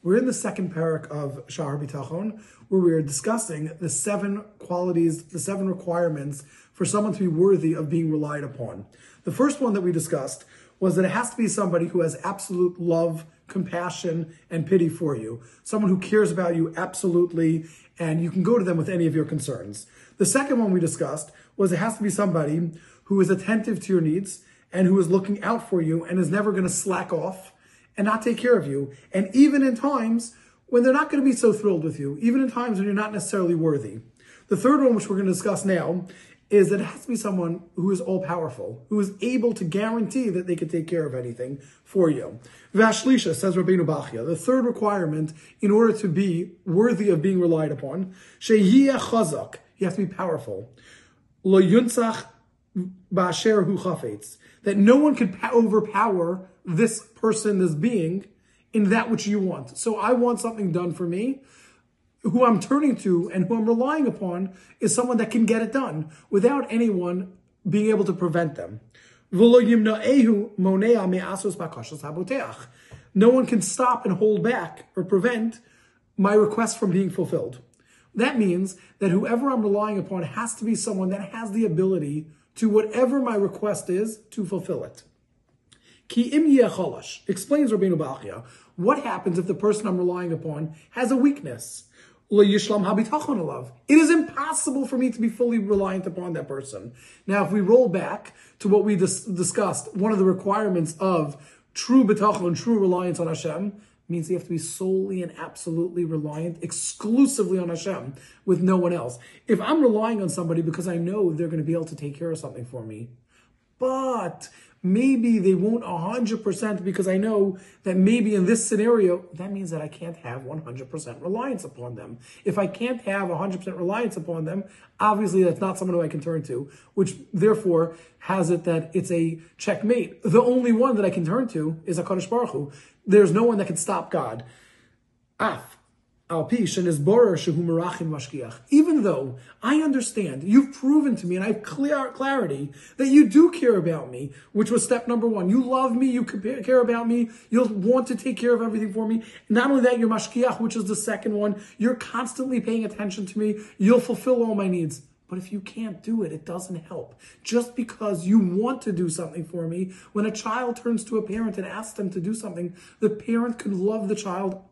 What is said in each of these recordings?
We're in the second parak of Shahar Bitachon, where we are discussing the seven qualities, the seven requirements for someone to be worthy of being relied upon. The first one that we discussed was that it has to be somebody who has absolute love, compassion, and pity for you. Someone who cares about you absolutely, and you can go to them with any of your concerns. The second one we discussed was it has to be somebody who is attentive to your needs and who is looking out for you and is never going to slack off and not take care of you. And even in times when they're not going to be so thrilled with you, even in times when you're not necessarily worthy. The third one, which we're going to discuss now, is that it has to be someone who is all powerful, who is able to guarantee that they can take care of anything for you. Vashlisha says Rabbeinu Bachya, the third requirement in order to be worthy of being relied upon, sheyiyah chazak, you have to be powerful. Lo yuntzach ba'asher hu chafetz, that no one could overpower this person, this being, in that which you want. So I want something done for me who I'm turning to and who I'm relying upon is someone that can get it done without anyone being able to prevent them. No one can stop and hold back or prevent my request from being fulfilled. That means that whoever I'm relying upon has to be someone that has the ability to whatever my request is to fulfill it. Ki im explains Rabbeinu Bachya, what happens if the person I'm relying upon has a weakness? It is impossible for me to be fully reliant upon that person. Now, if we roll back to what we dis- discussed, one of the requirements of true bitachon, true reliance on Hashem, means you have to be solely and absolutely reliant exclusively on Hashem with no one else. If I'm relying on somebody because I know they're going to be able to take care of something for me, but maybe they won't 100% because I know that maybe in this scenario, that means that I can't have 100% reliance upon them. If I can't have 100% reliance upon them, obviously that's not someone who I can turn to, which therefore has it that it's a checkmate. The only one that I can turn to is HaKadosh Baruch Hu. There's no one that can stop God. Af. Even though I understand, you've proven to me and I have clear clarity that you do care about me, which was step number one. You love me, you care about me, you'll want to take care of everything for me. Not only that, you're mashkiach, which is the second one. You're constantly paying attention to me. You'll fulfill all my needs. But if you can't do it, it doesn't help. Just because you want to do something for me, when a child turns to a parent and asks them to do something, the parent can love the child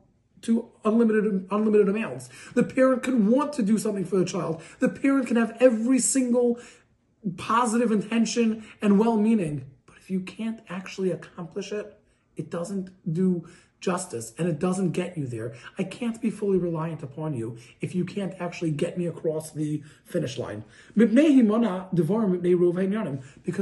to unlimited unlimited amounts. The parent can want to do something for the child. The parent can have every single positive intention and well-meaning. But if you can't actually accomplish it, it doesn't do justice and it doesn't get you there. I can't be fully reliant upon you if you can't actually get me across the finish line. Because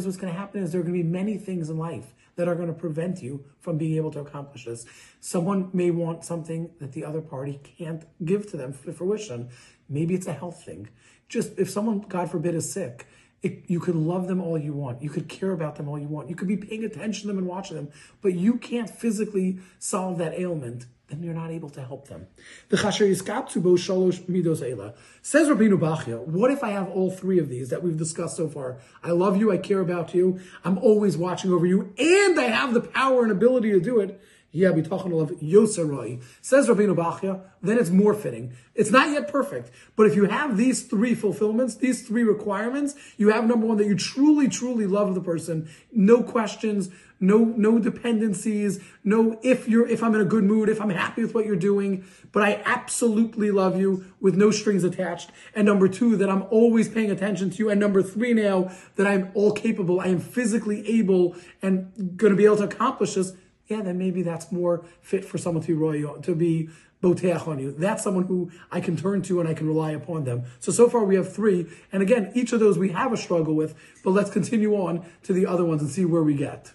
what's going to happen is there are going to be many things in life that are going to prevent you from being able to accomplish this. Someone may want something that the other party can't give to them for fruition. Maybe it's a health thing. Just if someone, God forbid, is sick, it, you could love them all you want. You could care about them all you want. You could be paying attention to them and watching them, but you can't physically solve that ailment then you're not able to help them. The Chasher Yiskatsu Shalosh Midos Eila. Says Rabbeinu Bachya, what if I have all three of these that we've discussed so far? I love you, I care about you, I'm always watching over you, and I have the power and ability to do it. Yeah, talking of Yosarai. Says Rabbeinu Bachya, then it's more fitting. It's not yet perfect, but if you have these three fulfillments, these three requirements, you have number one that you truly, truly love the person, no questions, no no dependencies, no if you're if I'm in a good mood, if I'm happy with what you're doing, but I absolutely love you with no strings attached. And number 2 that I'm always paying attention to you and number 3 now that I'm all capable, I am physically able and going to be able to accomplish this. Yeah, then maybe that's more fit for someone to be to be boteach on you. That's someone who I can turn to and I can rely upon them. So, so far we have three. And again, each of those we have a struggle with, but let's continue on to the other ones and see where we get.